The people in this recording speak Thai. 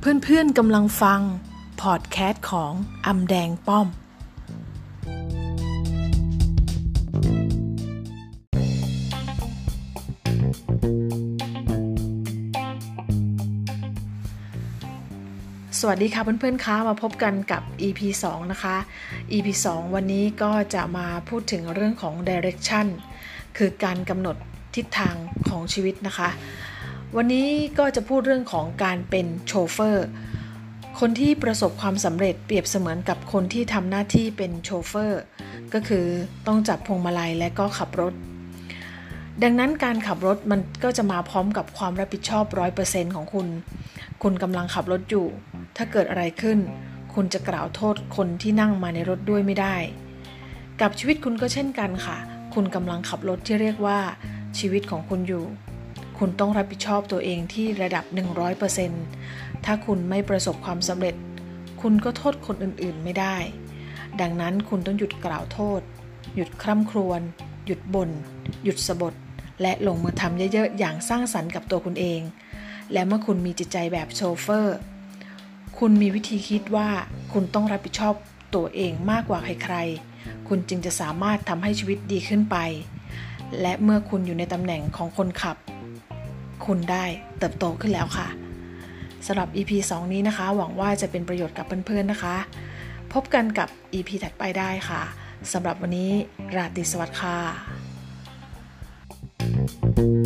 เพื่อนๆกำลังฟัง พอดแคสต์ของอำแดงป้อม สวัสดีค่ะเพื่อนๆคะมาพบกันกับ EP 2 นะคะ EP 2 วันนี้ก็จะมาพูดถึงเรื่องของ direction คือการกำหนดทิศทางของชีวิตนะคะ วันนี้ก็จะพูดเรื่องของการเป็นโชเฟอร์ คนที่ประสบความสำเร็จเปรียบเสมือนกับคนที่ทำหน้าที่เป็นโชเฟอร์ ก็คือต้องจับพวงมาลัยและก็ขับรถ ดังนั้นการขับรถมันก็จะมาพร้อมกับความรับผิดชอบ 100%ของคุณ คุณกำลังขับรถอยู่ ถ้าเกิดอะไรขึ้น คุณจะกล่าวโทษคนที่นั่งมาในรถด้วยไม่ได้ กับชีวิตคุณก็เช่นกันค่ะ คุณกำลังขับรถที่เรียกว่าชีวิตของคุณอยู่ คุณต้องรับผิดชอบตัวเองที่ระดับ 100%ถ้าคุณไม่ประสบความสำเร็จ คุณก็โทษคนอื่นๆไม่ได้ ดังนั้นคุณต้องหยุดกล่าวโทษ หยุดคร่ำครวญ หยุดบน่น หยุดสะบด และลงมือทำเยอะๆ อย่างสร้างสรรค์กับตัวคุณเอง และเมื่อคุณมีจิตใจแบบโชเฟอร์ คุณมีวิธีคิดว่าคุณต้องรับผิดชอบตัวเองมากกว่าใครๆ คุณจึงจะสามารถทำให้ชีวิตดีขึ้นไป และเมื่อคุณอยู่ในตำแหน่งของคนขับ คุณได้เติบโตขึ้นแล้วค่ะสำหรับ EP 2 นี้นะคะ หวังว่าจะเป็นประโยชน์กับเพื่อนๆนะคะ พบกันกับ EP ถัดไปได้ค่ะสำหรับวันนี้ราตรีสวัสดิ์ค่ะ thank you